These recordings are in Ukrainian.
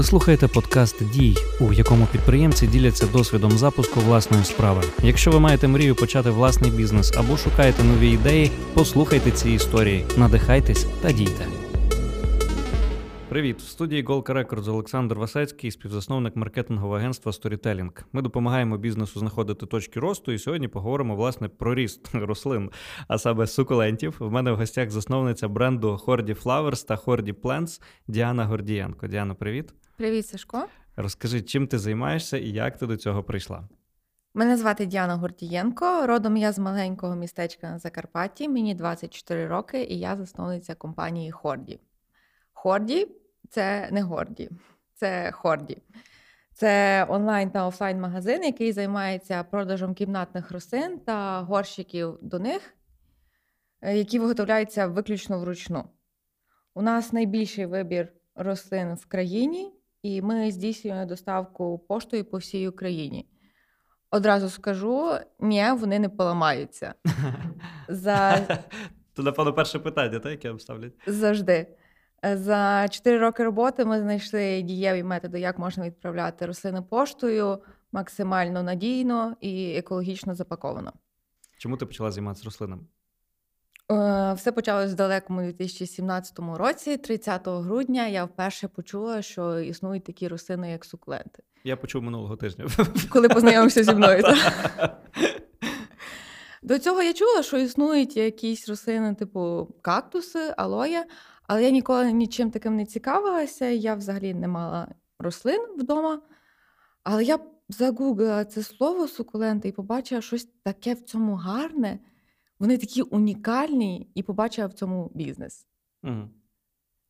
Ви слухаєте подкаст Дій, у якому підприємці діляться досвідом запуску власної справи. Якщо ви маєте мрію почати власний бізнес або шукаєте нові ідеї, послухайте ці історії, надихайтесь та дійте. Привіт! В студії Голка Records Олександр Васецький, співзасновник маркетингового агентства Storytelling. Ми допомагаємо бізнесу знаходити точки росту, і сьогодні поговоримо власне про ріст рослин, а саме сукулентів. В мене в гостях засновниця бренду Hordi Flowers та Hordi Plants Діана Гордієнко. Діана, привіт. Привіт, Сашко. Розкажи, чим ти займаєшся і як ти до цього прийшла? Мене звати Діана Гордієнко. Родом я з маленького містечка на Закарпатті. Мені 24 роки, і я засновниця компанії Хорді. Хорді це не горді, це хорді. Це онлайн та офлайн магазин, який займається продажем кімнатних рослин та горщиків до них, е, які виготовляються виключно вручну. У нас найбільший вибір рослин в країні, і ми здійснюємо доставку поштою по всій Україні. Одразу скажу, ні, вони не поламаються. За... То, напевно, перше питання, так, яке вам ставлять? Завжди. За 4 роки роботи ми знайшли дієві методи, як можна відправляти рослини поштою максимально надійно і екологічно запаковано. Чому ти почала займатися рослинами? Е, все почалось в далекому 2017 році. 30 грудня я вперше почула, що існують такі рослини, як сукуленти. Я почув минулого тижня. Коли познайомився зі мною. До цього я чула, що існують якісь рослини, типу кактуси, алоя, але я ніколи нічим таким не цікавилася. Я взагалі не мала рослин вдома. Але я загуглила це слово сукуленти і побачила щось таке в цьому гарне. Вони такі унікальні, і побачила в цьому бізнес. Угу.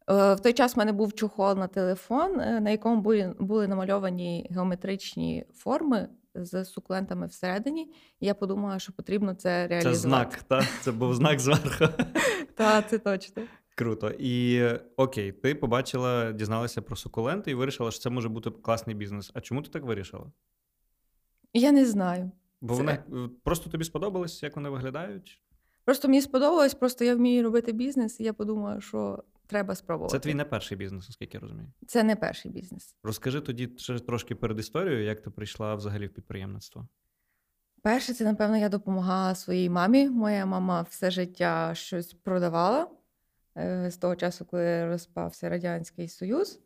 В той час в мене був чухол на телефон, е, на якому були були намальовані геометричні форми з сукулентами всередині. І я подумала, що потрібно це реалізувати. Це знак, так? Це був знак зверху. Так, це точно. Круто. І окей, ти побачила, дізналася про сукуленти і вирішила, що це може бути класний бізнес. А чому ти так вирішила? Я не знаю. Бо це... вони просто тобі сподобалось, як вони виглядають? Просто мені сподобалось, просто я вмію робити бізнес, і я подумала, що треба спробувати. Це твій не перший бізнес, оскільки я розумію. Це не перший бізнес. Розкажи тоді ще трошки перед історією, як ти прийшла взагалі в підприємництво. Перше, це, напевно, я допомагала своїй мамі. Моя мама все життя щось продавала. Е, з того часу, коли розпався Радянський Союз.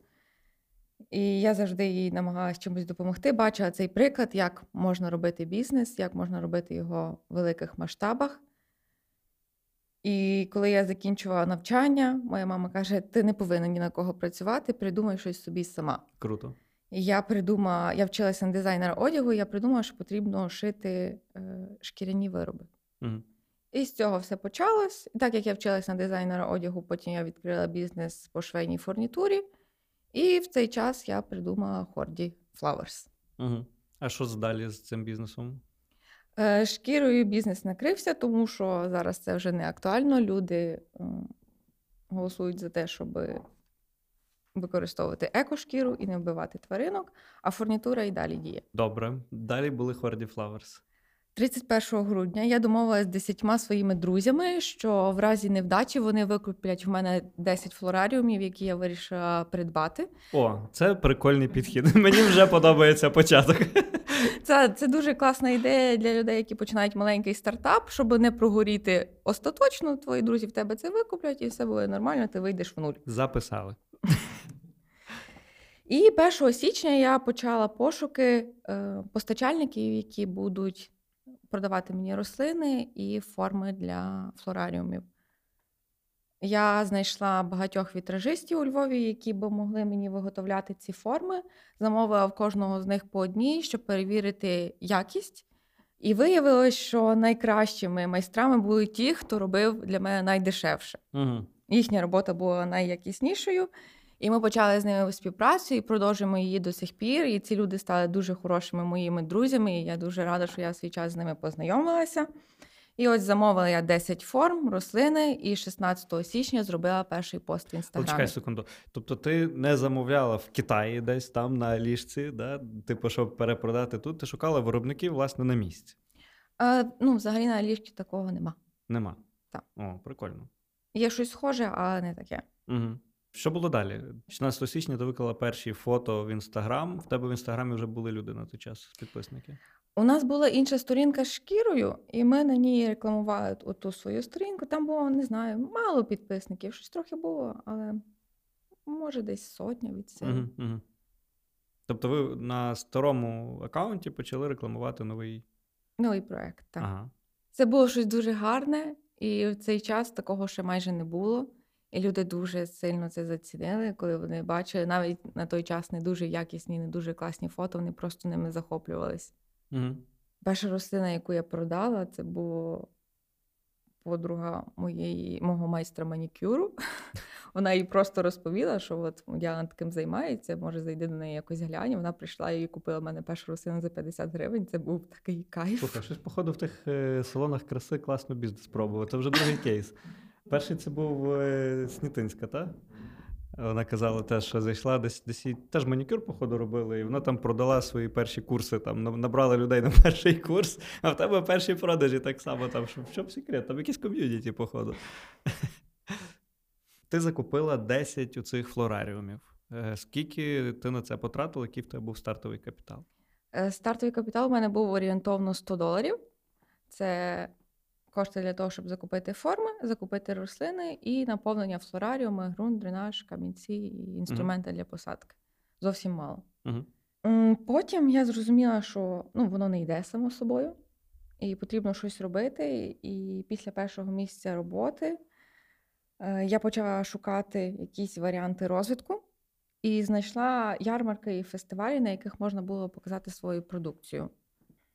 І я завжди їй намагалася чимось допомогти. Бачила цей приклад, як можна робити бізнес, як можна робити його в великих масштабах. І коли я закінчувала навчання, моя мама каже: ти не повинна ні на кого працювати, придумай щось собі сама. Круто. І я придумала, я вчилася на дизайнера одягу, і я придумала, що потрібно шити е, шкіряні вироби. Угу. І з цього все почалось. Так як я вчилась на дизайнера одягу, потім я відкрила бізнес по швейній фурнітурі. І в цей час я придумала Хорді Flowers. Угу. А що далі з цим бізнесом? Е, шкірою бізнес накрився, тому що зараз це вже не актуально. Люди голосують за те, щоб використовувати екошкіру і не вбивати тваринок, а фурнітура і далі діє. Добре. Далі були Хорді Flowers. 31 грудня я домовилася з десятьма своїми друзями, що в разі невдачі вони викуплять в мене 10 флораріумів, які я вирішила придбати. О, це прикольний підхід. Мені вже подобається початок. Це це дуже класна ідея для людей, які починають маленький стартап, щоб не прогоріти остаточно. Твої друзі в тебе це викуплять, і все буде нормально. Ти вийдеш в нуль. Записали. І 1 січня я почала пошуки е, постачальників, які будуть продавати мені рослини і форми для флораріумів. Я знайшла багатьох вітражистів у Львові, які б могли мені виготовляти ці форми. Замовила в кожного з них по одній, щоб перевірити якість. І виявилось, що найкращими майстрами були ті, хто робив для мене найдешевше. Угу. Їхня робота була найякіснішою. І ми почали з ними співпрацю і продовжуємо її до сих пір. І ці люди стали дуже хорошими моїми друзями. І я дуже рада, що я свій час з ними познайомилася. І ось замовила я 10 форм рослини, і 16 січня зробила перший пост в інстаграмі. Чекай секунду. Тобто, ти не замовляла в Китаї десь там на ліжці, да? типу, щоб перепродати тут, ти шукала виробників власне на місці? Е, Ну, взагалі на ліжці такого нема. Нема. Так. О, прикольно. Є щось схоже, але не таке. Угу. Що було далі? 16 січня ти виклала перші фото в інстаграм. В тебе в інстаграмі вже були люди на той час, підписники. У нас була інша сторінка з шкірою, і ми на ній рекламували оту свою сторінку. Там було, не знаю, мало підписників, щось трохи було, але може десь сотня від сили. Угу, угу. Тобто ви на старому аккаунті почали рекламувати новий. Новий проект. Так. Ага. Це було щось дуже гарне, і в цей час такого ще майже не було. І люди дуже сильно це зацінили, коли вони бачили навіть на той час не дуже якісні, не дуже класні фото, вони просто ними захоплювались. Угу. Перша рослина, яку я продала, це була подруга моєї, мого майстра манікюру. Вона їй просто розповіла, що от Діана таким займається, може зайди до неї якось глянь. Вона прийшла і купила в мене першу рослину за 50 гривень. Це був такий кайф. Слухай, щось, походу, в тих е, салонах краси класно бізнес пробувати. Це вже другий кейс. Перший це був е, Снітинська, так? Вона казала теж, що зайшла десь десь теж манікюр, походу, робили, і вона там продала свої перші курси, там набрала людей на перший курс, а в тебе перші продажі так само. Там, що, в секрет? Там якийсь ком'юніті, походу. Ти закупила 10 у цих флораріумів. Е, Скільки ти на це потратила, який в тебе був стартовий капітал? Е, Стартовий капітал у мене був орієнтовно 100 доларів. Це кошти для того, щоб закупити форми, закупити рослини і наповнення флораріуми, ґрунт, дренаж, камінці і інструменти для посадки. Зовсім мало. Угу. Потім я зрозуміла, що ну, воно не йде само собою, і потрібно щось робити. І після першого місяця роботи е, я почала шукати якісь варіанти розвитку і знайшла ярмарки і фестивалі, на яких можна було показати свою продукцію.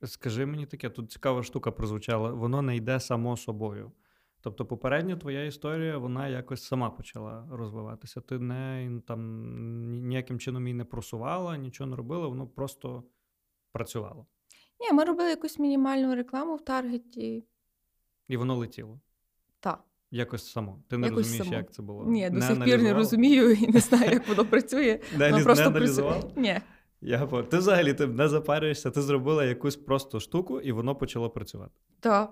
Скажи мені таке, тут цікава штука прозвучала, воно не йде само собою. Тобто, попередня твоя історія, вона якось сама почала розвиватися. Ти не там ніяким чином її не просувала, нічого не робила, воно просто працювало. Ні, ми робили якусь мінімальну рекламу в таргеті. І воно летіло. Та. Якось само. Ти не Якось розумієш, само. як це було. Ні, до сих пір не розумію і не знаю, як воно працює. Воно просто працює. Ні. Я ти взагалі ти не запарюєшся, ти зробила якусь просто штуку, і воно почало працювати. Та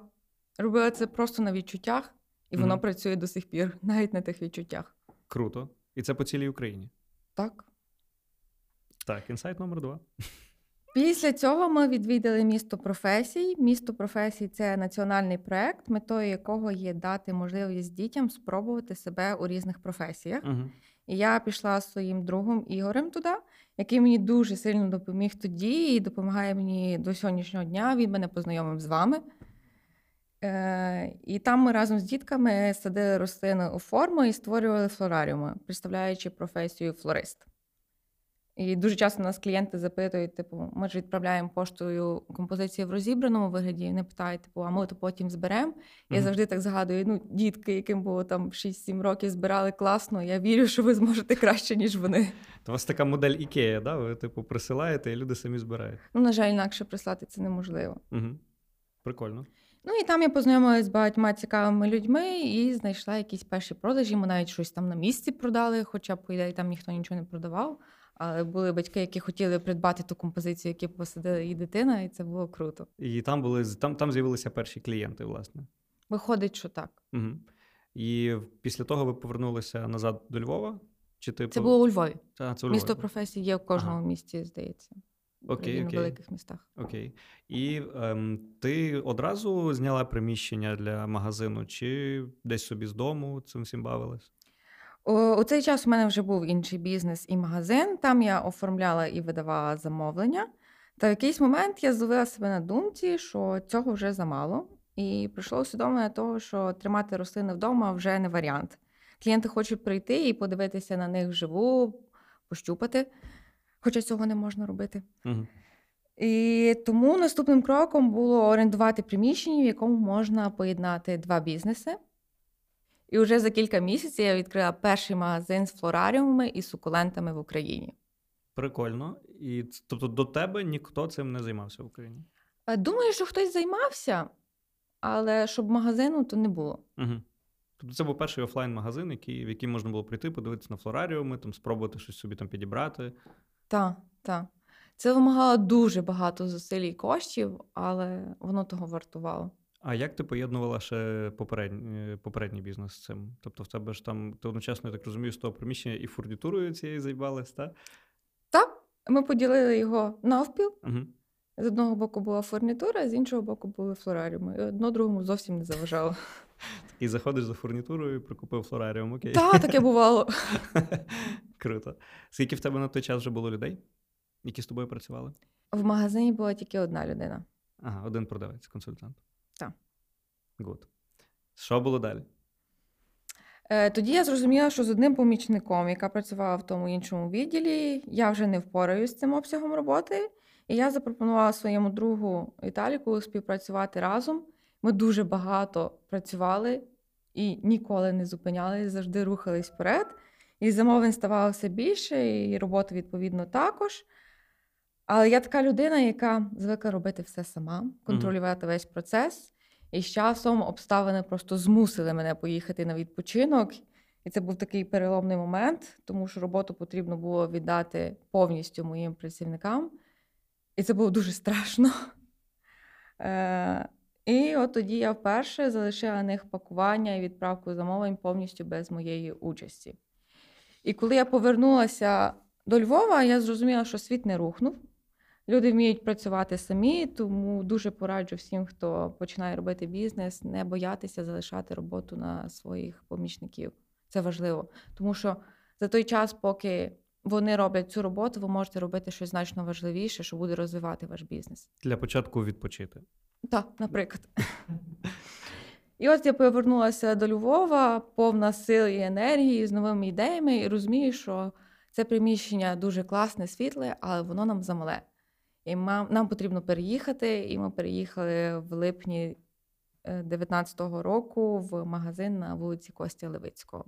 робила це просто на відчуттях, і воно Мгм. працює до сих пір, навіть на тих відчуттях. Круто. І це по цілій Україні. Так. Так, інсайт номер два. Після цього ми відвідали місто професій. Місто професій це національний проект, метою якого є дати можливість дітям спробувати себе у різних професіях. Угу. І я пішла з своїм другом Ігорем туди, який мені дуже сильно допоміг тоді і допомагає мені до сьогоднішнього дня. Він мене познайомив з вами. Е, і там ми разом з дітками садили рослини у форму і створювали флораріуми, представляючи професію флорист. І дуже часто нас клієнти запитують: типу, ми ж відправляємо поштою композиції в розібраному вигляді. і Вони питають, типу, а ми то потім зберемо. Я Мгм. завжди так згадую: ну, дітки, яким було там 6-7 років, збирали класно. Я вірю, що ви зможете краще, ніж вони. То у вас така модель Ікея, да? Ви, типу, присилаєте, і люди самі збирають. Ну, на жаль, інакше прислати це неможливо. Угу. Прикольно. Ну і там я познайомилася з багатьма цікавими людьми і знайшла якісь перші продажі. Ми навіть щось там на місці продали, хоча по ідеї там ніхто нічого не продавав. Але були батьки, які хотіли придбати ту композицію, яку посадила її дитина, і це було круто. І там були там, там з'явилися перші клієнти, власне. Виходить, що так. Угу. І після того ви повернулися назад до Львова? Чи ти Це було у Львові. А, це у Місто Львові. професії є в кожному Ага. місті, здається. Окей, окей. в великих містах. Окей. І ем, ти одразу зняла приміщення для магазину, чи десь собі з дому цим всім бавилась? У, у цей час у мене вже був інший бізнес і магазин. Там я оформляла і видавала замовлення. Та в якийсь момент я зловила себе на думці, що цього вже замало. І прийшло усвідомлення того, що тримати рослини вдома вже не варіант. Клієнти хочуть прийти і подивитися на них вживу, пощупати, хоча цього не можна робити. Угу. І тому наступним кроком було орендувати приміщення, в якому можна поєднати два бізнеси. І вже за кілька місяців я відкрила перший магазин з флораріумами і сукулентами в Україні. Прикольно. І тобто до тебе ніхто цим не займався в Україні. Е, Думаю, що хтось займався, але щоб магазину, то не було. Угу. Тобто це був перший офлайн-магазин, який, в який можна було прийти, подивитися на флораріуми, там, спробувати щось собі там підібрати. Так, так. Це вимагало дуже багато зусиль і коштів, але воно того вартувало. А як ти поєднувала ще попередній, попередній бізнес з цим? Тобто, в тебе ж там ти одночасно, я так розумію, з того приміщення і фурнітурою цією займалась, так? Так, ми поділили його навпіл. Угу. З одного боку була фурнітура, з іншого боку були флораріуми. І одно другому зовсім не заважало. І заходиш за фурнітурою, прикупив флораріум, окей. Так, таке бувало. Круто. Скільки в тебе на той час вже було людей, які з тобою працювали? В магазині була тільки одна людина. Ага, один продавець, консультант. Good. Що було далі? Е, Тоді я зрозуміла, що з одним помічником, яка працювала в тому іншому відділі, я вже не впораюсь з цим обсягом роботи. І я запропонувала своєму другу Віталіку співпрацювати разом. Ми дуже багато працювали і ніколи не зупинялись, завжди рухались вперед. І замовлень ставало все більше, і роботи, відповідно, також. Але я така людина, яка звикла робити все сама, контролювати весь процес. І з часом обставини просто змусили мене поїхати на відпочинок. І це був такий переломний момент, тому що роботу потрібно було віддати повністю моїм працівникам. І це було дуже страшно. Е, І от тоді я вперше залишила них пакування і відправку замовлень повністю без моєї участі. І коли я повернулася до Львова, я зрозуміла, що світ не рухнув. Люди вміють працювати самі, тому дуже пораджу всім, хто починає робити бізнес, не боятися залишати роботу на своїх помічників. Це важливо, тому що за той час, поки вони роблять цю роботу, ви можете робити щось значно важливіше, що буде розвивати ваш бізнес. Для початку відпочити. Так, наприклад. І от я повернулася до Львова, повна сил і енергії з новими ідеями, і розумію, що це приміщення дуже класне, світле, але воно нам замале. І нам потрібно переїхати, і ми переїхали в липні 2019 року в магазин на вулиці Костя Левицького.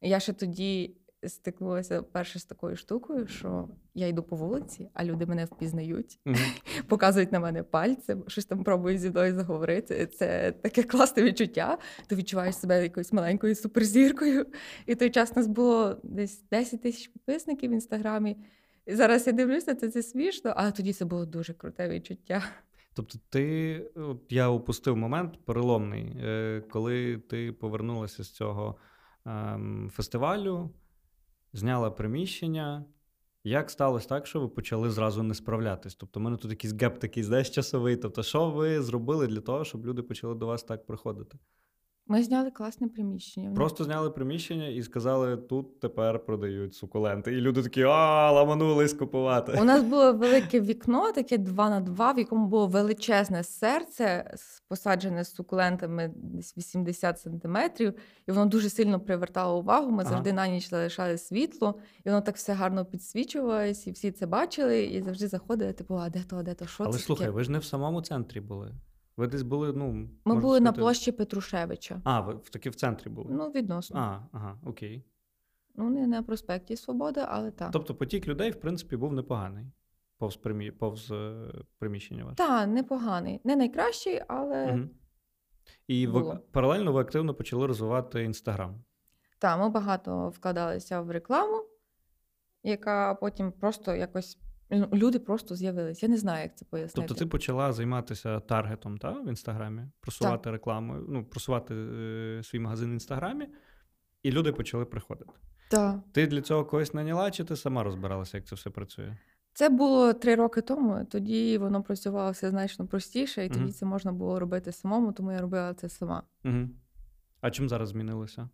Я ще тоді стикнулася перше з такою штукою, що я йду по вулиці, а люди мене впізнають, mm-hmm. показують на мене пальцем, щось там пробують зі мною заговорити. Це таке класне відчуття. Ти відчуваєш себе якоюсь маленькою суперзіркою. І той час у нас було десь 10 тисяч підписників в інстаграмі. І зараз я дивлюся, це це смішно, але тоді це було дуже круте відчуття. Тобто, ти от я упустив момент переломний, е, коли ти повернулася з цього ем, фестивалю, зняла приміщення. Як сталося так, що ви почали зразу не справлятись? Тобто, в мене тут якийсь геп такий, знаєш, часовий. Тобто, що ви зробили для того, щоб люди почали до вас так приходити? Ми зняли класне приміщення. Просто зняли приміщення і сказали, тут тепер продають сукуленти. І люди такі, а, ламанулись купувати. У нас було велике вікно, таке 2 на 2, в якому було величезне серце, посаджене з сукулентами десь 80 сантиметрів, і воно дуже сильно привертало увагу. Ми ага. завжди на ніч залишали світло, і воно так все гарно підсвічувалось, і всі це бачили, і завжди заходили, типу, а де то, а де то, що Але це слухай, таке? ви ж не в самому центрі були. Ви десь були, ну. Ми були сказати... на площі Петрушевича. А, ви таки в центрі були? Ну, відносно. А, ага, окей. Ну, не на проспекті Свободи, але так. Тобто потік людей, в принципі, був непоганий повз примі... повз е, приміщення ваше? Так, непоганий. Не найкращий, але. Угу. І ви... паралельно ви активно почали розвивати інстаграм. Так, ми багато вкладалися в рекламу, яка потім просто якось люди просто з'явились. Я не знаю, як це пояснити. Тобто ти почала займатися таргетом та, в інстаграмі, просувати так. рекламу, ну, просувати е, свій магазин в інстаграмі, і люди почали приходити. Так. Ти для цього когось наняла, чи ти сама розбиралася, як це все працює? Це було три роки тому. Тоді воно працювало все значно простіше, і тоді угу. це можна було робити самому, тому я робила це сама. Угу. А чим зараз змінилося?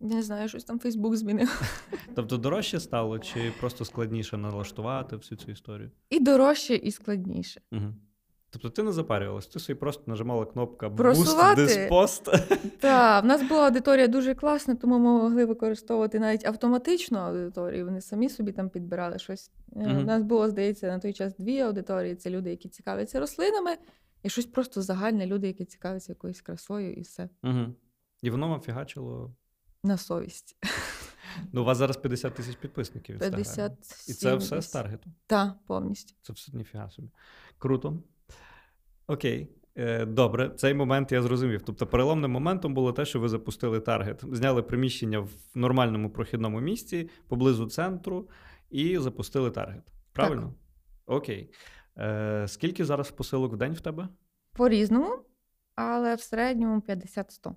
Не знаю, щось там Фейсбук змінив. Тобто дорожче стало, чи просто складніше налаштувати всю цю історію? І дорожче, і складніше. Угу. Тобто ти не запарювалась, ти собі просто нажимала кнопку Просувати. Post. Так, в нас була аудиторія дуже класна, тому ми могли використовувати навіть автоматичну аудиторію. Вони самі собі там підбирали щось. У угу. нас було, здається, на той час дві аудиторії: це люди, які цікавляться рослинами, і щось просто загальне, люди, які цікавляться якоюсь красою, і все. Угу. І воно вам фігачило на совість. Ну, у вас зараз 50 тисяч підписників. 50 І це все з таргету? Так, повністю. Це все ніфіга собі. Круто. Окей. Е, добре, цей момент я зрозумів. Тобто, переломним моментом було те, що ви запустили таргет. Зняли приміщення в нормальному прохідному місці поблизу центру і запустили таргет. Правильно? Так. Окей. Е, Скільки зараз посилок в день в тебе? По-різному. але в середньому 50-100.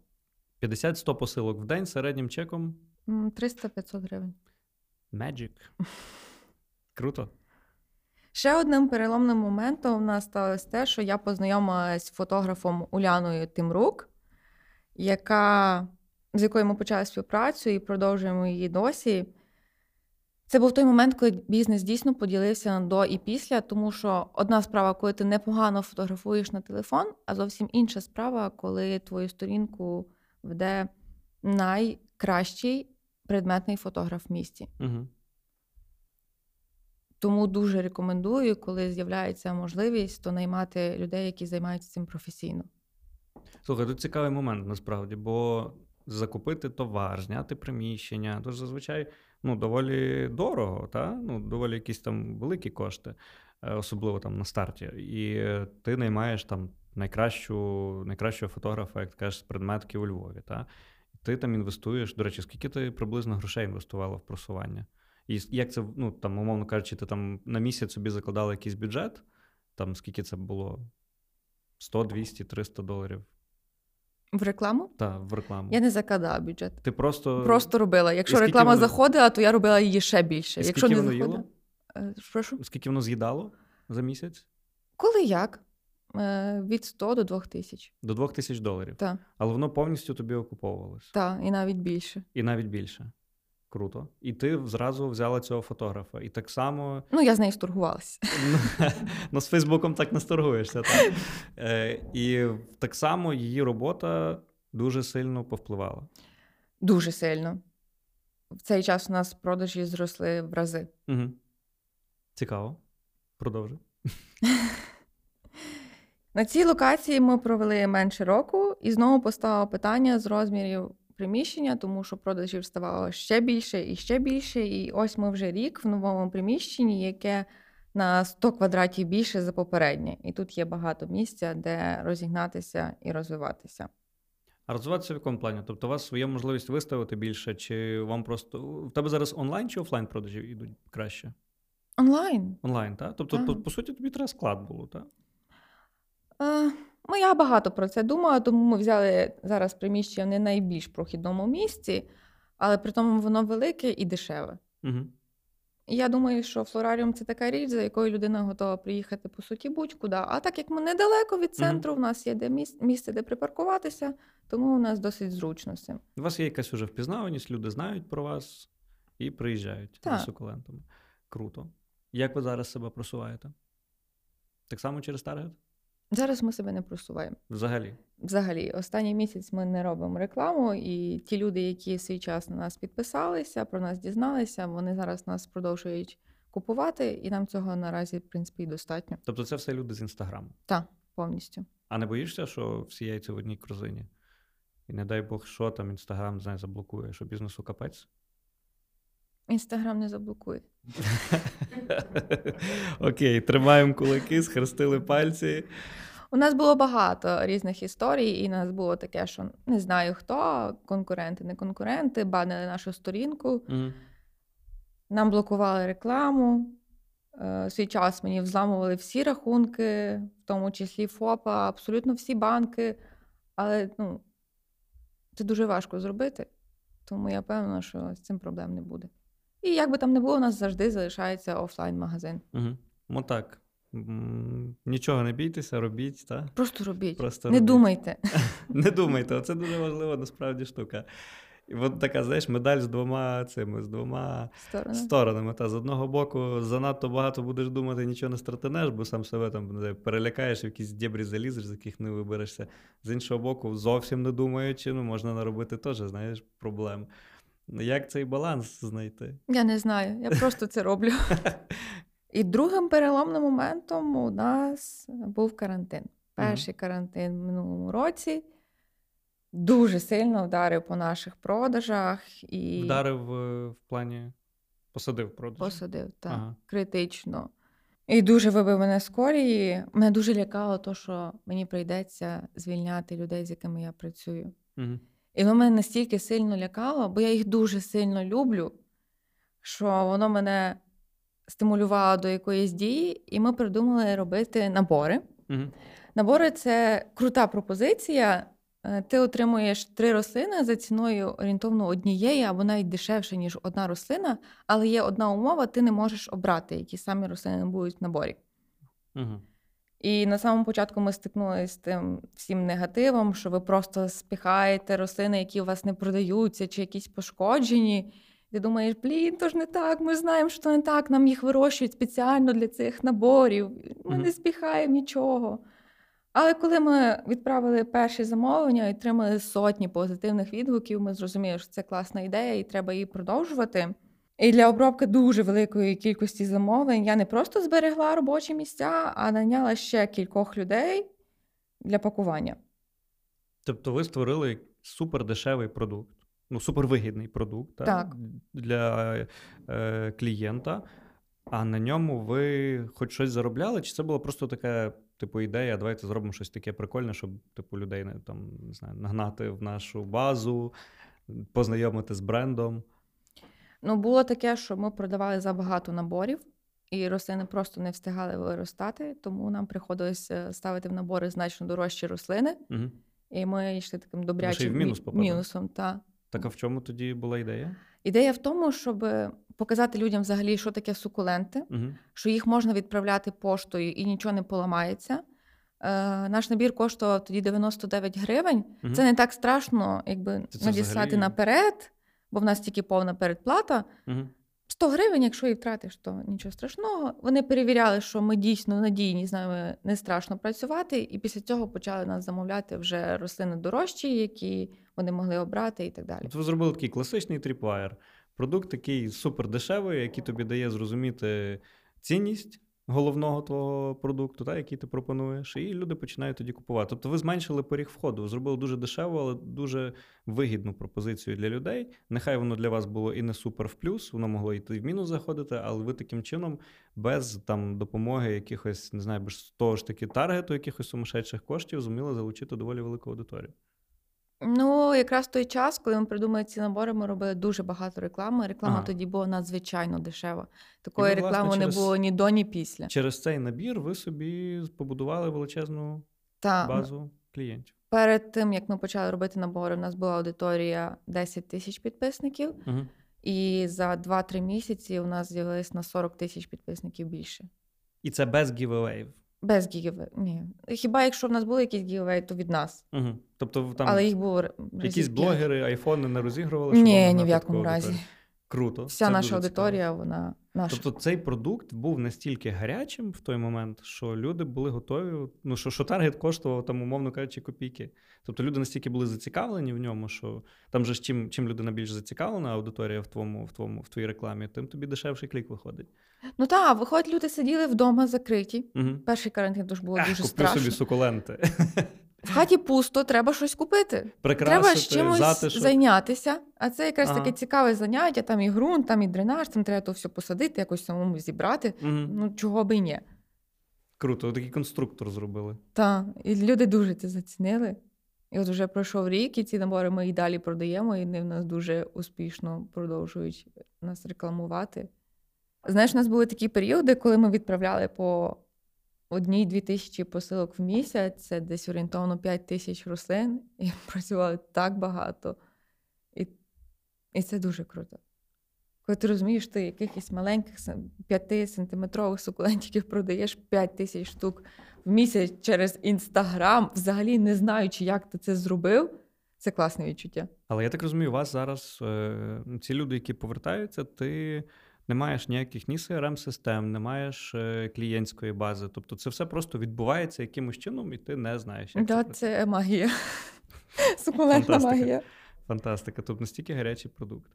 50-100 посилок в день середнім чеком. М, 300-500 гривень. Magic. Круто. Ще одним переломним моментом в нас сталося те, що я познайомилась з фотографом Уляною Тимрук, яка, з якою ми почали співпрацю і продовжуємо її досі. Це був той момент, коли бізнес дійсно поділився на до і після, тому що одна справа, коли ти непогано фотографуєш на телефон, а зовсім інша справа, коли твою сторінку веде найкращий предметний фотограф в місті. Угу. Тому дуже рекомендую, коли з'являється можливість, то наймати людей, які займаються цим професійно. Слухай, тут цікавий момент насправді, бо закупити товар, зняти приміщення, то ж зазвичай ну, доволі дорого, та? Ну, доволі якісь там великі кошти, е, особливо там на старті. І ти наймаєш там найкращу, найкращого фотографа, як ти кажеш, з предметки у Львові. Та? Ти там інвестуєш. До речі, скільки ти приблизно грошей інвестувала в просування? І як це, ну там, умовно кажучи, ти там на місяць собі закладала якийсь бюджет, там скільки це було? 100, 200, 300 доларів. В рекламу? Та, в рекламу. Я не закладала бюджет. Ти просто. Просто робила. Якщо реклама воно- заходила, то я робила її ще більше. І Якщо скільки не воно заходила. їло? Е, Прошу. Скільки воно з'їдало за місяць? Коли як? Е, Від 100 до 2 тисяч. До 2 тисяч доларів. Так, Але воно повністю тобі окуповувалось. та, і навіть більше. І навіть більше. Круто. І ти зразу взяла цього фотографа. І так само. Ну, я з нею сторгувалася. Ну, ну, з Фейсбуком так не сторгуєшся. Так? Е, і так само її робота дуже сильно повпливала. Дуже сильно. В цей час у нас продажі зросли в рази. Угу. Цікаво. Продовжуй. На цій локації ми провели менше року і знову поставило питання з розмірів приміщення, тому що продажів ставало ще більше і ще більше. І ось ми вже рік в новому приміщенні, яке на 100 квадратів більше за попереднє. І тут є багато місця, де розігнатися і розвиватися. А розвиватися в якому плані? Тобто, у вас є можливість виставити більше, чи вам просто. В тебе зараз онлайн чи офлайн продажі йдуть краще? Онлайн. Онлайн, так? Тобто, Так. по, по суті, тобі треба склад було, так? Е, Ну, я багато про це думала, тому ми взяли зараз приміщення в не найбільш прохідному місці, але при тому воно велике і дешеве. Угу. Я думаю, що флораріум це така річ, за якою людина готова приїхати по суті будь-куди. А так як ми недалеко від центру, в нас є де міс- місце, де припаркуватися, тому у нас досить зручно з цим. У вас є якась уже впізнаваність, люди знають про вас і приїжджають Так. за сукулентами. Круто. Як ви зараз себе просуваєте? Так само через таргет? Зараз ми себе не просуваємо. Взагалі. Взагалі, останній місяць ми не робимо рекламу, і ті люди, які свій час на нас підписалися, про нас дізналися, вони зараз нас продовжують купувати, і нам цього наразі, в принципі, і достатньо. Тобто це все люди з інстаграму. Так, повністю. А не боїшся, що всі яйця в одній корзині? І не дай Бог, що там інстаграм заблокує, що бізнесу капець? Інстаграм не заблокує. Окей, тримаємо кулаки, схрестили пальці. У нас було багато різних історій, і у нас було таке, що не знаю хто, конкуренти, не конкуренти, банили нашу сторінку, Мгм. нам блокували рекламу. Е, Свій час мені взламували всі рахунки, в тому числі ФОПа, абсолютно всі банки. Але ну, це дуже важко зробити, тому я певна, що з цим проблем не буде. І як би там не було, у нас завжди залишається офлайн-магазин. Угу. Отак. М, Нічого не бійтеся, робіть, так? Просто робіть, Просто не робіть. думайте. Не думайте, це дуже важлива насправді штука. І от така, знаєш, медаль з двома цими, з двома Сторони. сторонами. Та з одного боку, занадто багато будеш думати, нічого не стратенеш, бо сам себе там не перелякаєш, в якісь дєбрі залізеш, з яких не виберешся. З іншого боку, зовсім не думаючи, ну можна наробити теж, знаєш, проблем. Ну, Як цей баланс знайти? Я не знаю, я просто це роблю. І другим переломним моментом у нас був карантин. Перший карантин в минулому році дуже сильно вдарив по наших продажах і Вдарив е, в плані посадив продаж. посадив так, Ага. критично. І дуже вибив мене з колії. Мене дуже лякало, то, що мені прийдеться звільняти людей, з якими я працюю. Угу. І воно мене настільки сильно лякало, бо я їх дуже сильно люблю, що воно мене стимулювало до якоїсь дії, і ми придумали робити набори. Угу. Набори це крута пропозиція. Е, Ти отримуєш три рослини за ціною орієнтовно однієї або навіть дешевше, ніж одна рослина, але є одна умова: ти не можеш обрати, які самі рослини будуть в наборі. Угу. І на самому початку ми стикнулися з тим всім негативом, що ви просто спіхаєте рослини, які у вас не продаються, чи якісь пошкоджені. Ти думаєш, блін, то ж не так, ми знаємо, що не так, нам їх вирощують спеціально для цих наборів. Ми Мгм. не спіхаємо нічого. Але коли ми відправили перші замовлення і отримали сотні позитивних відгуків, ми зрозуміли, що це класна ідея і треба її продовжувати. І для обробки дуже великої кількості замовлень я не просто зберегла робочі місця, а наняла ще кількох людей для пакування. Тобто ви створили супердешевий продукт, ну супервигідний продукт та, Так. для е, клієнта, а на ньому ви хоч щось заробляли? Чи це була просто така, типу, ідея, давайте зробимо щось таке прикольне, щоб типу, людей не, там, не знаю, нагнати в нашу базу, познайомити з брендом? Ну, було таке, що ми продавали забагато наборів, і рослини просто не встигали виростати, тому нам приходилось е, ставити в набори значно дорожчі рослини. Угу. І ми йшли таким добрячим в мінус мі- мінусом. Та. Так а в чому тоді була ідея? Ідея в тому, щоб показати людям взагалі, що таке сукуленти, Угу. що їх можна відправляти поштою і нічого не поламається. Е, наш набір коштував тоді 99 гривень. Мгм. Це не так страшно, якби це надіслати взагалі- наперед, бо в нас тільки повна передплата. Угу. 100 гривень, якщо її втратиш, то нічого страшного. Вони перевіряли, що ми дійсно надійні, з нами не страшно працювати, і після цього почали нас замовляти вже рослини дорожчі, які вони могли обрати і так далі. От ви зробили такий класичний тріпвайр. Продукт такий супер дешевий, який тобі дає зрозуміти цінність головного твого продукту, та, який ти пропонуєш, і люди починають тоді купувати. Тобто ви зменшили поріг входу, зробили дуже дешеву, але дуже вигідну пропозицію для людей. Нехай воно для вас було і не супер в плюс, воно могло йти в мінус заходити, але ви таким чином, без там допомоги якихось, не знаю, без того ж таки таргету, якихось сумасшедших коштів, зуміли залучити доволі велику аудиторію. Ну, якраз той час, коли ми придумали ці набори, ми робили дуже багато реклами. Реклама Ага. тоді була надзвичайно дешева. Такої І ви, власне, реклами через- не було ні до, ні після. Через цей набір ви собі побудували величезну Та базу клієнтів. перед тим як ми почали робити набори, у нас була аудиторія 10 тисяч підписників, Угу. і за 2-3 місяці у нас з'явилось на 40 тисяч підписників більше. І це без giveaway їв. Без gi- giveaway. Ні. Хіба якщо в нас були якісь gi- giveaway, то від нас. Угу. Тобто там Але їх було якісь блогери, айфони не розігрували? щоб Ні, ні в якому разі. Круто. Вся це наша аудиторія, цікаво. вона наша. Тобто цей продукт був настільки гарячим в той момент, що люди були готові. Ну що, що target коштував там, умовно кажучи, копійки. Тобто люди настільки були зацікавлені в ньому, що там же ж чим, чим людина більш зацікавлена, аудиторія в твоєму, в твоєму, в твоїй рекламі, тим тобі дешевший клік виходить. Ну так, виходить, люди сиділи вдома закриті. Угу. Перший карантин тож було Ах, дуже куплю страшно. собі сукуленти. В хаті пусто, треба щось купити. Прикрасити, треба з чимось затишок. зайнятися. А це якраз Ага. таке цікаве заняття, там і ґрунт, там і дренаж, там треба то все посадити, якось самому зібрати. Мгм. Ну, чого би ні. Круто, такий конструктор зробили. Так, і люди дуже це зацінили. І от вже пройшов рік, і ці набори ми і далі продаємо, і вони в нас дуже успішно продовжують нас рекламувати. Знаєш, у нас були такі періоди, коли ми відправляли по одній-дві тисячі посилок в місяць, це десь орієнтовно 5 тисяч рослин, і працювали так багато. І, і це дуже круто. Коли ти розумієш, ти якихось маленьких 5-сантиметрових сукулентиків продаєш 5 тисяч штук в місяць через інстаграм, взагалі не знаючи, як ти це зробив, це класне відчуття. Але я так розумію, у вас зараз е, ці люди, які повертаються, ти не маєш ніяких ні CRM-систем, не маєш е, клієнтської бази. Тобто це все просто відбувається якимось чином, і ти не знаєш, як Да, це це магія. Сукулентна магія. Фантастика. Тобто настільки гарячий продукт.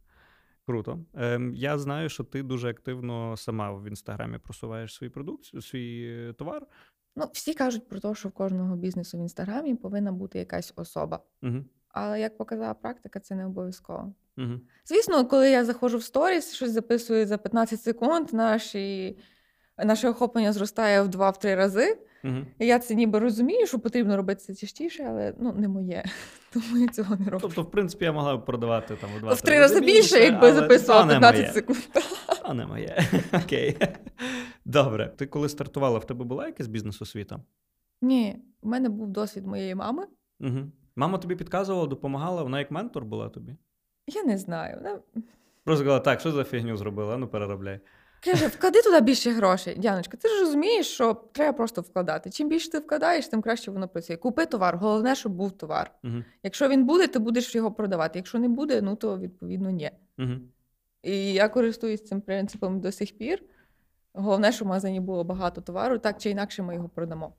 Круто. Ем, я знаю, що ти дуже активно сама в інстаграмі просуваєш свій продукт, свій е, товар. Ну, всі кажуть про те, що в кожного бізнесу в інстаграмі повинна бути якась особа. Угу. Але як показала практика, це не обов'язково. Угу. Звісно, коли я заходжу в сторіс, щось записую за 15 секунд, наші, наше охоплення зростає в 2-3 рази. Угу. І я це ніби розумію, що потрібно робити це частіше, але ну, не моє. Тому я цього не роблю. Тобто, в принципі, я могла б продавати там у два в три рази більше, якби записувала 15 моє. секунд. А не моє. Окей. Добре. Ти коли стартувала, в тебе була якась бізнес-освіта? Ні, в мене був досвід моєї мами. Угу. Мама тобі підказувала, допомагала, вона як ментор була тобі. Я не знаю. Вона Просто сказала, так, що за фігню зробила? Ну переробляй. каже: вклади туди більше грошей. Дяночка, ти ж розумієш, що треба просто вкладати. Чим більше ти вкладаєш, тим краще воно працює. Купи товар, головне, щоб був товар. Угу. Якщо він буде, ти будеш його продавати. Якщо не буде, ну то відповідно ні. Угу. І я користуюсь цим принципом до сих пір. Головне, щоб в магазині було багато товару, так чи інакше ми його продамо.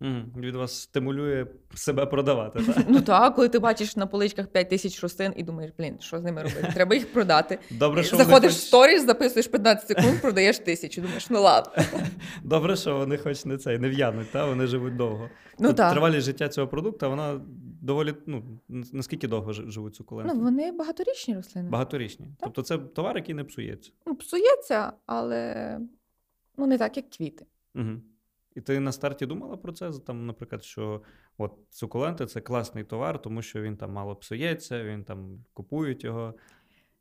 Угу. Від вас стимулює себе продавати, так? Ну так, коли ти бачиш на поличках 5 тисяч рослин і думаєш, блін, що з ними робити? Треба їх продати. Добре, що Заходиш в хоч... сторіс, записуєш 15 секунд, продаєш тисячу. Думаєш, ну ладно. Добре, що вони хоч не цей, не в'януть, та? вони живуть довго. Ну так. Тривалість життя цього продукту, вона доволі, ну, наскільки довго жи- живуть сукуленти? Ну, вони багаторічні рослини. Багаторічні. Тобто це товар, який не псується. Ну, псується, але ну, не так, як квіти. Угу. І ти на старті думала про це? Там, наприклад, що от сукуленти це класний товар, тому що він там мало псується, він там купують його,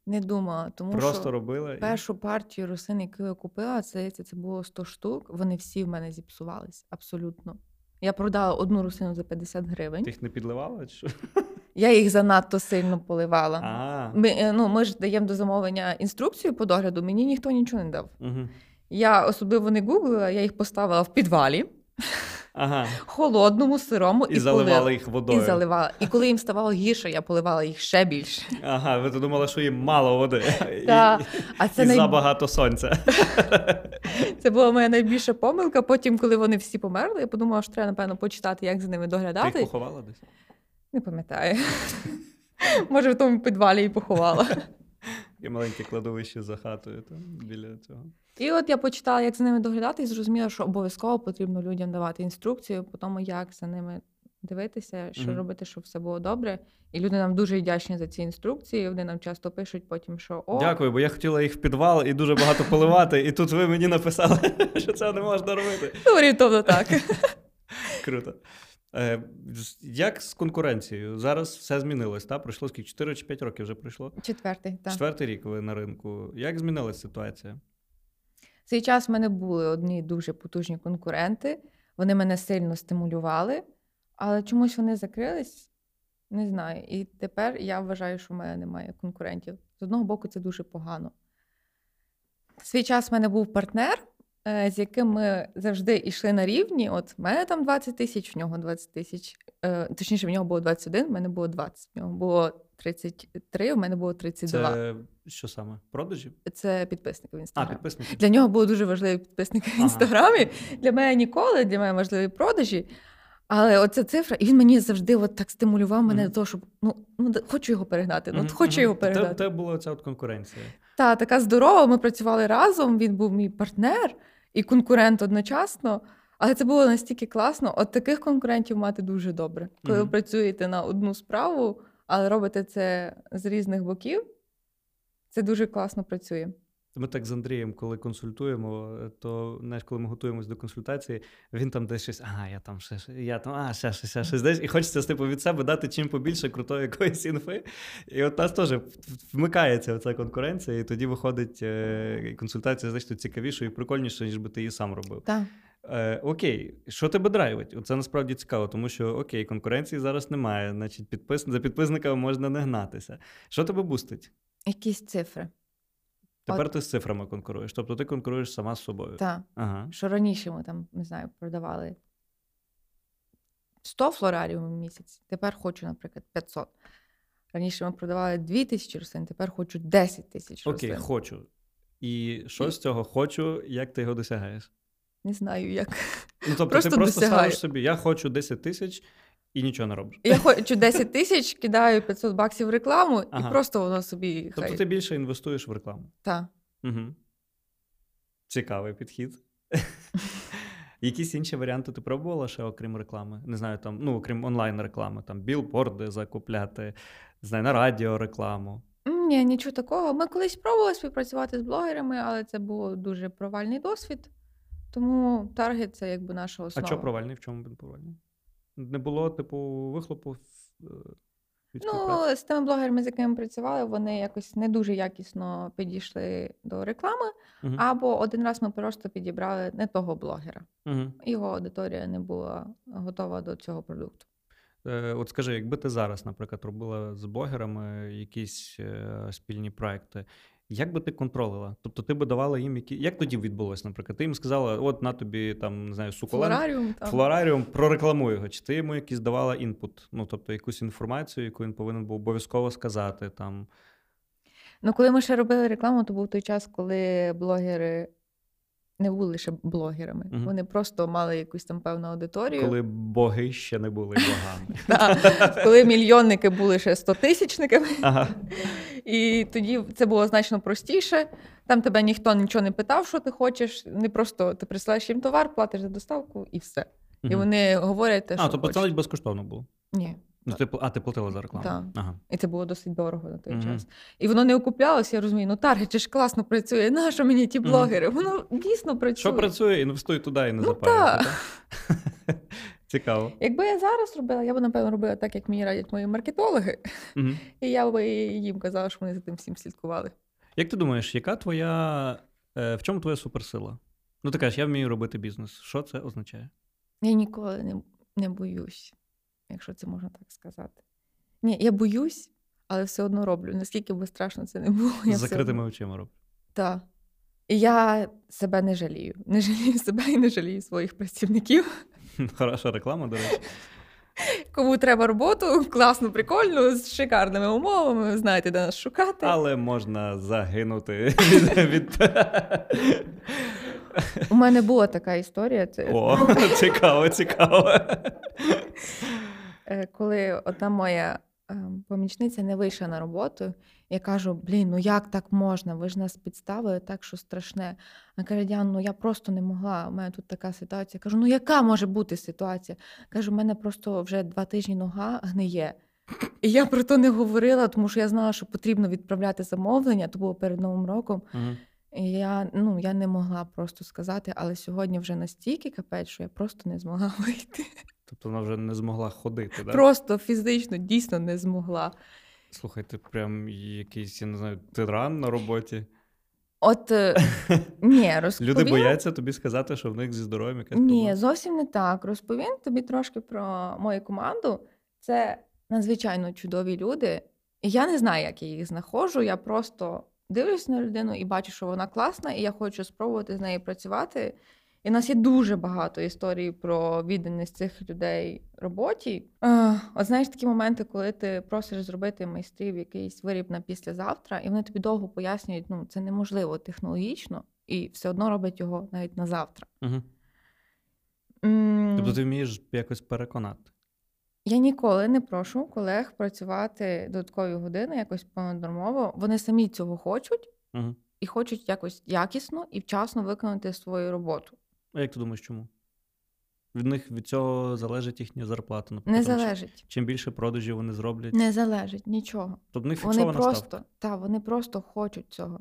Не думала, тому просто що робила. і- першу партію рослин, яку я купила, це, це, це було 100 штук. Вони всі в мене зіпсувались. Абсолютно. Я продала одну рослину за 50 гривень. Ти їх не підливала? Чи що? Я їх занадто сильно поливала. Ми, е, ну, ми ж даємо до замовлення інструкцію по догляду, мені ніхто нічого не дав. угу. Я особливо не гуглила, я їх поставила в підвалі, Ага. холодному, сирому І, і, заливала полила. їх водою. І заливала. І коли їм ставало гірше, я поливала їх ще більше. Ага, ви то думали, що їм мало води. Та, І, А це, і най... забагато сонця. це була моя найбільша помилка. Потім, коли вони всі померли, я подумала, що треба, напевно, почитати, як за ними Ти доглядати. їх поховала десь? Не пам'ятаю. Може, в тому підвалі і поховала. І маленьке кладовище за хатою там, біля цього. І от я почитала, як за ними доглядати, і зрозуміла, що обов'язково потрібно людям давати інструкцію по тому, як за ними дивитися, що Мгм. робити, щоб все було добре. І люди нам дуже вдячні за ці інструкції. Вони нам часто пишуть потім, що о, Дякую, бо я хотіла їх в підвал і дуже багато поливати, і тут ви мені написали, що це не можна робити. ну, орієнтовно так. Круто. Е, як з конкуренцією? Зараз все змінилось, так? Пройшло скільки? 4 чи 5 років вже пройшло? Четвертий, так. Четвертий рік ви на ринку. Як змінилась ситуація? В цей час в мене були одні дуже потужні конкуренти. Вони мене сильно стимулювали, але чомусь вони закрились. Не знаю. І тепер я вважаю, що в мене немає конкурентів. З одного боку, це дуже погано. В свій час в мене був партнер, з яким ми завжди йшли на рівні. От в мене там 20 тисяч, в нього 20 тисяч. Е, Точніше, в нього було 21, в мене було 20. В нього було 33, в мене було 32. Це що саме? Продажі? Це підписники в А, інстаграм. підписники. Для нього були дуже важливі підписники в інстаграмі. Для мене ніколи, для мене важливі продажі. Але оця цифра, і він мені завжди от так стимулював мене Мгм. до того, щоб ну, ну хочу його перегнати. Ну, от хочу його перегнати. Те була ця от конкуренція. Та така здорова. Ми працювали разом. Він був мій партнер і конкурент одночасно. Але це було настільки класно. От таких конкурентів мати дуже добре. Коли ви Мгм. працюєте на одну справу, але робите це з різних боків, це дуже класно працює. Ми так з Андрієм, коли консультуємо, то знаєш, коли ми готуємось до консультації, він там десь щось, ага, я там ще, ще- я там, а, ще, ще, ще, щось десь. І хочеться типу, від себе дати чим побільше крутої якоїсь інфи. І от нас теж вмикається ця конкуренція, і тоді виходить е, консультація значно цікавішою і прикольнішою, ніж би ти її сам робив. Так. Е, окей, що тебе драйвить? Це насправді цікаво, тому що окей, конкуренції зараз немає. Значить, підпис... за підписниками можна не гнатися. Що тебе бустить? Якісь цифри. Тепер ти з цифрами конкуруєш, тобто ти конкуруєш сама з собою. Так. Ага. Що раніше ми там, не знаю, продавали 100 флораріумів в місяць, тепер хочу, наприклад, 500. Раніше ми продавали 2 тисячі рослин, тепер хочу 10 тисяч Окей, хочу. І що з цього хочу, як ти його досягаєш? Не знаю, як. Ну, тобто Просто ти просто досягаю. ставиш собі, я хочу 10 тисяч і нічого не робиш. Я хочу 10 тисяч, кидаю 500 баксів в рекламу, Ага. і просто воно собі Тобто хай. ти більше інвестуєш в рекламу. Та. Угу. Цікавий підхід. Якісь інші варіанти ти пробувала ще, окрім реклами? Не знаю, там, ну, окрім онлайн-реклами, там білборди закупляти, не знаю, на радіо рекламу. Ні, нічого такого. Ми колись пробували співпрацювати з блогерами, але це був дуже провальний досвід. Тому таргет це якби наша А що провальний? В чому він провальний? Не було, типу, вихлопу. е, від? Ну, з тими блогерами, з якими працювали, вони якось не дуже якісно підійшли до реклами. Мгм. Або один раз ми просто підібрали не того блогера. Мгм. Його аудиторія не була готова до цього продукту. Е, От скажи, якби ти зараз, наприклад, робила з блогерами якісь е, спільні проекти, як би ти контролила? Тобто ти би давала їм які. Як тоді відбулося, наприклад? Ти їм сказала, от на тобі там, не знаю, сукулент, Флораріум там. флораріум, прорекламуй його. Чи ти йому якийсь давала input? Ну, тобто якусь інформацію, яку він повинен був обов'язково сказати там. Ну, коли ми ще робили рекламу, то був той час, коли блогери не були ще блогерами. Мгм. Вони просто мали якусь там певну аудиторію. Коли боги ще не були богами. Коли мільйонники були ще стотисячниками. І тоді це було значно простіше. Там тебе ніхто нічого не питав, що ти хочеш. Не просто ти присилаєш їм товар, платиш за доставку і все. І вони говорять те, що А, тобто це навіть безкоштовно було. Ні. Ну, ти, а, ти платила за рекламу? Так. Ага. І це було досить дорого на той Мгм. час. І воно не окуплялося, я розумію, ну таргет ж класно працює. Нащо мені ті блогери? Воно дійсно працює. Що працює, інвестуй туди і не Ну, запарюйся. Цікаво. Якби я зараз робила, я б напевно робила так, як мені радять мої маркетологи, Мгм. і я би їм казала, що вони за тим всім слідкували. Як ти думаєш, яка твоя. е, В чому твоя суперсила? Ну, ти кажеш, я вмію робити бізнес. Що це означає? Я ніколи не, не боюсь, якщо це можна так сказати. Ні, я боюсь, але все одно роблю. Наскільки би страшно це не було. Я З закритими одно- очима роблю. Так. І я себе не жалію. Не жалію себе і не жалію своїх працівників. Хороша реклама, до речі. Кому треба роботу, класно, прикольно, з шикарними умовами, знаєте, де нас шукати. Але можна загинути від. від... У мене була така історія. Це О, цікаво, цікаво. е, коли одна моя помічниця не вийшла на роботу, я кажу: блін, ну як так можна? Ви ж нас підставили так, що страшне. Вона каже, Діан, ну я просто не могла. У мене тут така ситуація. Кажу, ну яка може бути ситуація? Кажу, у мене просто вже два тижні нога гниє. І я про то не говорила, тому що я знала, що потрібно відправляти замовлення, то було перед Новим роком. І я, ну, я не могла просто сказати, але сьогодні вже настільки капець, що я просто не змогла вийти. Тобто вона вже не змогла ходити, так? Просто фізично дійсно не змогла. Слухай, ти прям якийсь, я не знаю, тиран на роботі. От е, ні, розповім. Люди бояться тобі сказати, що в них зі здоров'ям якась Ні, зовсім не так. Розповім тобі трошки про мою команду. Це надзвичайно чудові люди. І я не знаю, як я їх знаходжу. Я просто дивлюсь на людину і бачу, що вона класна, і я хочу спробувати з нею працювати. І в нас є дуже багато історій про відданість цих людей роботі. Е, От знаєш такі моменти, коли ти просиш зробити майстрів якийсь виріб на післязавтра, і вони тобі довго пояснюють, ну це неможливо технологічно, і все одно роблять його навіть на завтра. Угу. Тобто ти вмієш якось переконати. Я ніколи не прошу колег працювати додаткові години, якось понаднормово. Вони самі цього хочуть Угу. і хочуть якось якісно і вчасно виконати свою роботу. А як ти думаєш, чому? Від них від цього залежить їхня зарплата. Наприклад. Що залежить. Чим більше продажів вони зроблять, Не залежить нічого. тобто них Вони просто, та, вони просто хочуть цього.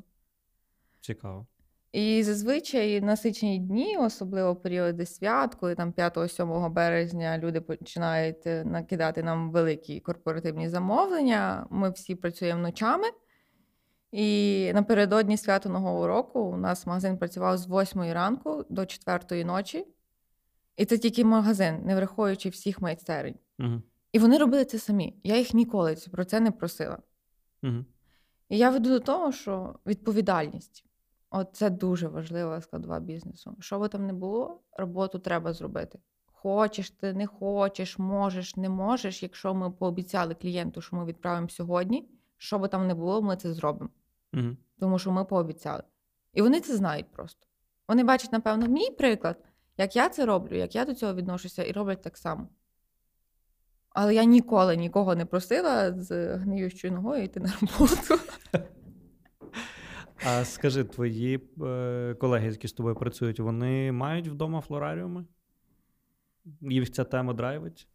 Цікаво. І зазвичай насичені дні, особливо періоди свят, коли там 5-7 березня люди починають е, накидати нам великі корпоративні замовлення. Ми всі працюємо ночами. І напередодні свято Нового року у нас магазин працював з 8 ранку до 4 ночі. І це тільки магазин, не враховуючи всіх майстерень. Угу. І вони робили це самі. Я їх ніколи про це не просила. Угу. І я веду до того, що відповідальність от це дуже важлива складова бізнесу. Що би там не було, роботу треба зробити. Хочеш ти, не хочеш, можеш, не можеш. Якщо ми пообіцяли клієнту, що ми відправимо сьогодні, що би там не було, ми це зробимо. Угу. Тому що ми пообіцяли. І вони це знають просто. Вони бачать, напевно, мій приклад, як я це роблю, як я до цього відношуся, і роблять так само. Але я ніколи нікого не просила з гниючою ногою йти на роботу. А скажи, твої е, колеги, які з тобою працюють, вони мають вдома флораріуми? Їх ця тема драйвить?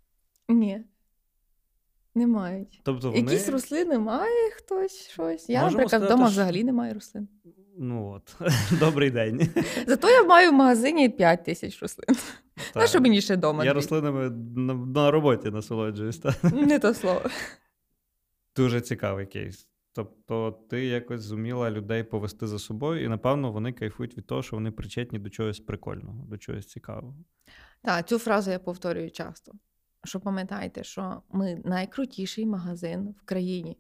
Ні. Не мають. Тобто вони... Якісь рослини має хтось щось. Я, Можемо наприклад, сказати, вдома що- взагалі не маю рослин. Ну от, добрий день. Зато я маю в магазині 5 тисяч рослин. Так. що мені ще вдома? Я дві? рослинами на, на роботі насолоджуюсь. Та? Не то слово. Дуже цікавий кейс. Тобто, ти якось зуміла людей повести за собою, і, напевно, вони кайфують від того, що вони причетні до чогось прикольного, до чогось цікавого. Так, цю фразу я повторюю часто. Що пам'ятайте, що ми найкрутіший магазин в країні,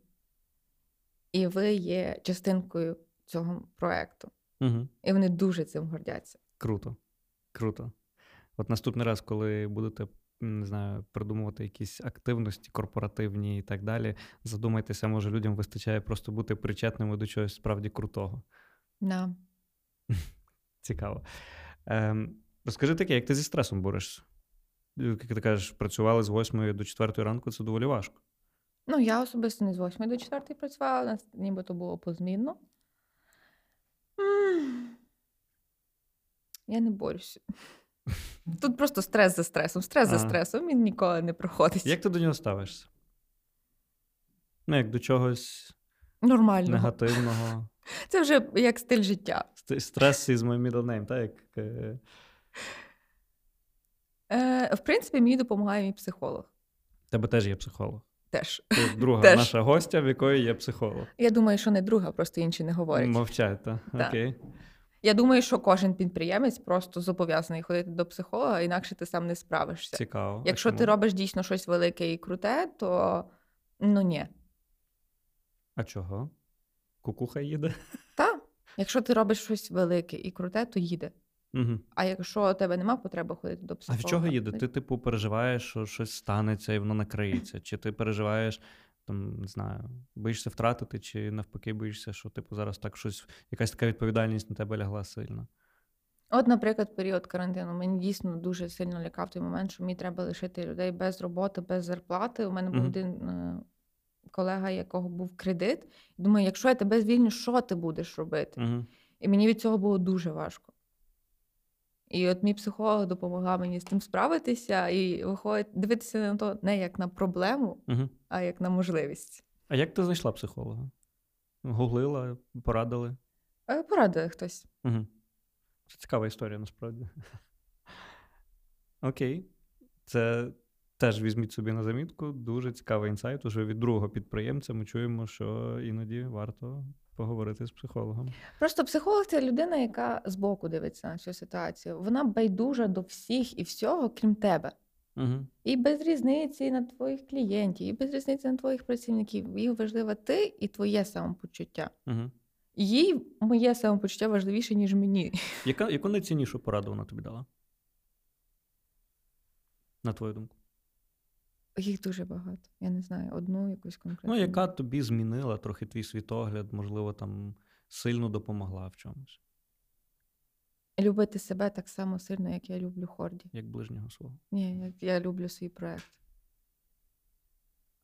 і ви є частинкою цього проекту. Угу. І вони дуже цим гордяться. Круто. Круто. От наступний раз, коли будете не знаю, придумувати якісь активності корпоративні і так далі, задумайтеся, може людям вистачає просто бути причетними до чогось справді крутого. Да. Цікаво. Ем, Розкажи таке, як ти зі стресом борешся? Як ти кажеш, працювали з 8 до 4 ранку, це доволі важко. Ну, я особисто не з 8 до 4 працювала, у нас нібито було позмінно. Я не борюся. Тут просто стрес за стресом. Стрес за стресом він ніколи не проходить. Як ти до нього ставишся? Ну, як до чогось Нормально. негативного. Це вже як стиль життя. Ст- Stress is my middle name, так? Як, е, в принципі, мені допомагає мій психолог. тебе теж є психолог. Теж. Ти друга Теж. наша гостя, в якої є психолог. Я думаю, що не друга, просто інші не говорять. Мовчать, так? Так. Окей. Я думаю, що кожен підприємець просто зобов'язаний ходити до психолога, інакше ти сам не справишся. Цікаво. А Якщо ти робиш дійсно щось велике і круте, то ну ні. А чого? Кукуха їде? Та, якщо ти робиш щось велике і круте, то їде. Угу. А якщо у тебе нема потреби ходити до А в чого їде? Ти, типу, переживаєш, що щось станеться і воно накриється? Чи ти переживаєш, там, не знаю, боїшся втратити, чи навпаки боїшся, що, типу, зараз так щось, якась така відповідальність на тебе лягла сильно? От, наприклад, період карантину мені дійсно дуже сильно лякав той момент, що мені треба лишити людей без роботи, без зарплати. У мене був один е, колега, якого був кредит. Думаю, якщо я тебе звільню, що ти будеш робити? Угу. І мені від цього було дуже важко. І от мій психолог допомагав мені з тим справитися і виходить дивитися на то не як на проблему, Угу. а як на можливість. А як ти знайшла психолога? Гуглила, порадили? Порадили хтось. Угу. Це цікава історія, насправді. Окей. Це теж візьміть собі на замітку. Дуже цікавий інсайт. Уже від другого підприємця ми чуємо, що іноді варто поговорити з психологом. Просто психолог це людина, яка збоку дивиться на цю ситуацію. Вона байдужа до всіх і всього, крім тебе. Угу. І без різниці на твоїх клієнтів, і без різниці на твоїх працівників. Їй важлива ти і твоє самопочуття. Угу. Їй моє самопочуття важливіше, ніж мені. Яка, яку найціннішу пораду вона тобі дала? На твою думку? Їх дуже багато. Я не знаю, одну якусь конкретну. Ну, яка тобі змінила трохи твій світогляд, можливо, там сильно допомогла в чомусь, Любити себе так само сильно, як я люблю Хорді. як ближнього свого. Ні, як я люблю свій проект.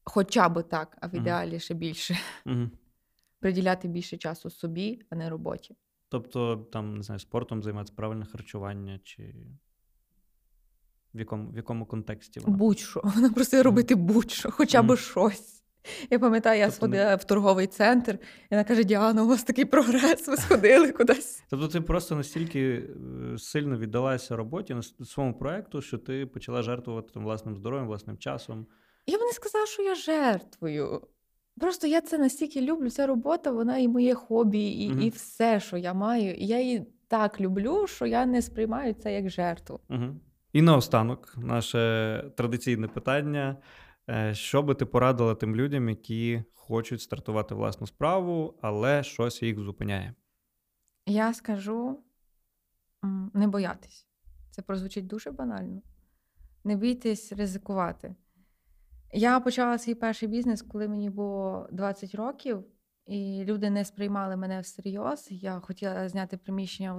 Хоча би так, а в ідеалі ще більше. Угу. Приділяти більше часу собі, а не роботі. Тобто, там, не знаю, спортом займатися, правильне харчування, чи в якому, в якому контексті вона? Будь-що. Вона просила робити будь-що, хоча б Мгм. щось. Я пам'ятаю, я Тобто не- сходила в торговий центр, і вона каже: Діана, у вас такий прогрес, ви сходили кудись. Тобто ти просто настільки е, сильно віддалася роботі на своєму проекту, що ти почала жертвувати там, власним здоров'ям, власним часом. Я б не сказала, що я жертвую. Просто я це настільки люблю. Ця робота, вона і моє хобі, і, Мгм. і все, що я маю. І я її так люблю, що я не сприймаю це як жертву. Угу. І наостанок, наше традиційне питання: Е, що би ти порадила тим людям, які хочуть стартувати власну справу, але щось їх зупиняє? Я скажу не боятись. Це прозвучить дуже банально. Не бійтесь ризикувати. Я почала свій перший бізнес, коли мені було 20 років, і люди не сприймали мене всерйоз. Я хотіла зняти приміщення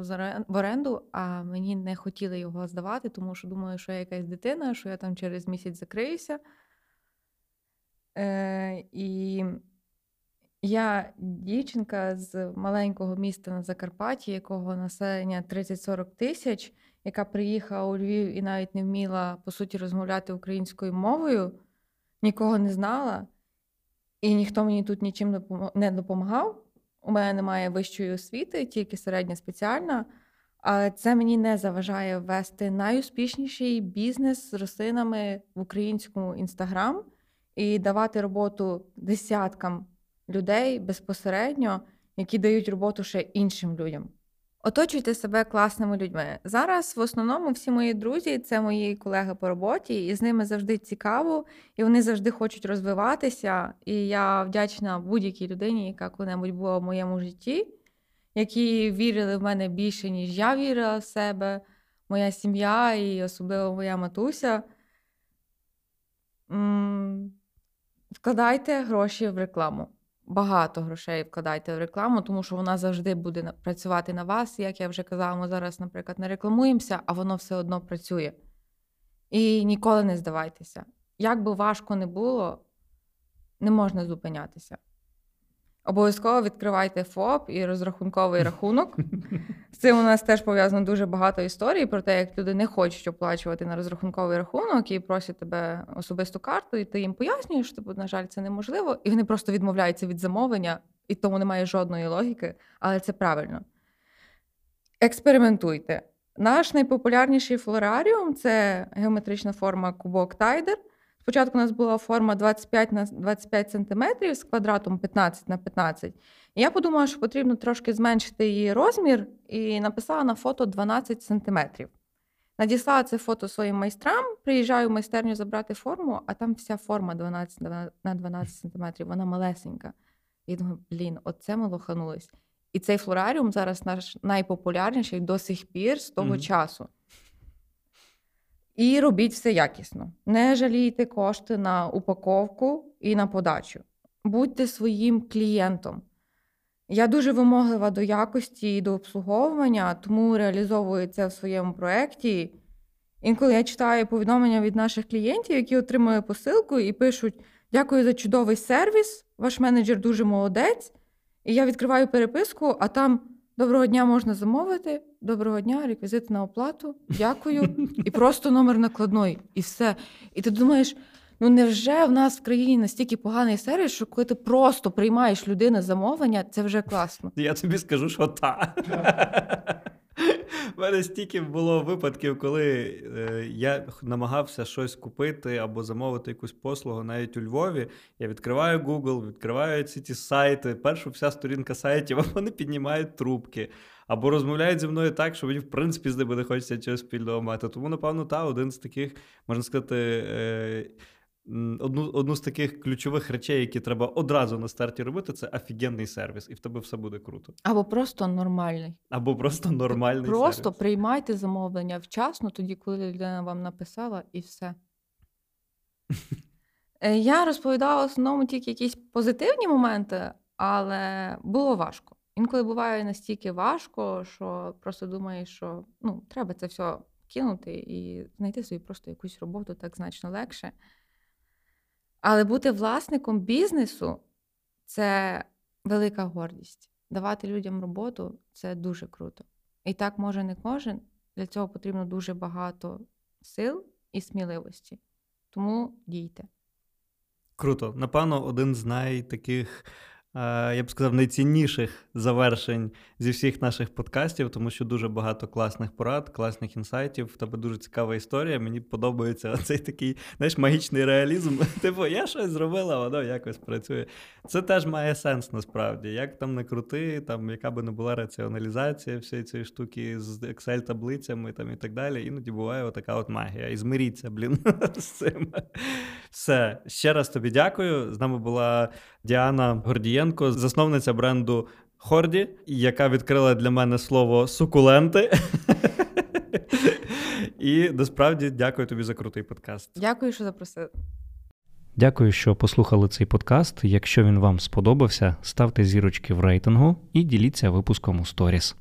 в оренду, а мені не хотіли його здавати, тому що думали, що я якась дитина, що я там через місяць закриюся. Е, і я дівчинка з маленького міста на Закарпатті, якого населення 30-40 тисяч, яка приїхала у Львів і навіть не вміла по суті розмовляти українською мовою, нікого не знала, і ніхто мені тут нічим не допомагав. У мене немає вищої освіти, тільки середня спеціальна. Але це мені не заважає вести найуспішніший бізнес з рослинами в українському інстаграм. і давати роботу десяткам людей безпосередньо, які дають роботу ще іншим людям. Оточуйте себе класними людьми. Зараз в основному всі мої друзі це мої колеги по роботі, і з ними завжди цікаво, і вони завжди хочуть розвиватися. І я вдячна будь-якій людині, яка коли-небудь була в моєму житті, які вірили в мене більше, ніж я вірила в себе, моя сім'я і особливо моя матуся. Вкладайте гроші в рекламу багато грошей вкладайте в рекламу, тому що вона завжди буде працювати на вас. Як я вже казала, ми зараз, наприклад, не рекламуємося, а воно все одно працює. І ніколи не здавайтеся. Як би важко не було, не можна зупинятися. Обов'язково відкривайте ФОП і розрахунковий рахунок. З цим у нас теж пов'язано дуже багато історій про те, як люди не хочуть оплачувати на розрахунковий рахунок і просять тебе особисту карту, і ти їм пояснюєш, типу, на жаль, це неможливо, і вони просто відмовляються від замовлення, і тому немає жодної логіки, але це правильно. Експериментуйте. Наш найпопулярніший флораріум це геометрична форма кубок Тайдер. Спочатку у нас була форма 25 на 25 см з квадратом 15 на 15 І я подумала, що потрібно трошки зменшити її розмір, і написала на фото 12 см. Надіслала це фото своїм майстрам, приїжджаю в майстерню забрати форму, а там вся форма 12 на 12 см, вона малесенька. І думаю, блін, оце ми лоханулись. І цей флораріум зараз наш найпопулярніший до сих пір з того mm-hmm. часу. І робіть все якісно. Не жалійте кошти на упаковку і на подачу. Будьте своїм клієнтом. Я дуже вимоглива до якості і до обслуговування, тому реалізовую це в своєму проєкті. Інколи я читаю повідомлення від наших клієнтів, які отримують посилку і пишуть: Дякую за чудовий сервіс, ваш менеджер дуже молодець. І я відкриваю переписку, а там доброго дня можна замовити, доброго дня, реквізити на оплату, дякую, і просто номер накладної, і все. І ти думаєш, ну невже в нас в країні настільки поганий сервіс, що коли ти просто приймаєш людини замовлення, це вже класно. Я тобі скажу, що так. У мене стільки було випадків, коли е, я намагався щось купити або замовити якусь послугу навіть у Львові. Я відкриваю Google, відкриваю ці ті сайти. Першу вся сторінка сайтів, а вони піднімають трубки. Або розмовляють зі мною так, що мені, в принципі, з ними не хочеться чогось спільного мати. Тому, напевно, та один з таких, можна сказати, е, одну одну з таких ключових речей, які треба одразу на старті робити, це офігенний сервіс, і в тебе все буде круто. Або просто нормальний. Або просто нормальний. Просто сервіс. приймайте замовлення вчасно, тоді, коли людина вам написала, і все. Е, я розповідала в основному тільки якісь позитивні моменти, але було важко. Інколи буває настільки важко, що просто думаєш, що ну, треба це все кинути і знайти собі просто якусь роботу так значно легше. Але бути власником бізнесу це велика гордість. Давати людям роботу це дуже круто. І так може не кожен. Для цього потрібно дуже багато сил і сміливості. Тому дійте. Круто. Напевно, один з найтаких я б сказав, найцінніших завершень зі всіх наших подкастів, тому що дуже багато класних порад, класних інсайтів. В тебе дуже цікава історія. Мені подобається цей такий знаєш, магічний реалізм. Типу, я щось зробила, воно якось працює. Це теж має сенс насправді. Як там не крути, там яка би не була раціоналізація всієї цієї штуки з Excel-таблицями там і так далі. Іноді буває отака от магія. І змиріться, блін, з цим. Все. Ще раз тобі дякую. З нами була Діана Гордієнко, засновниця бренду Хорді, яка відкрила для мене слово сукуленти. І насправді дякую тобі за крутий подкаст. Дякую, що запросили. Дякую, що послухали цей подкаст. Якщо він вам сподобався, ставте зірочки в рейтингу і діліться випуском у сторіс.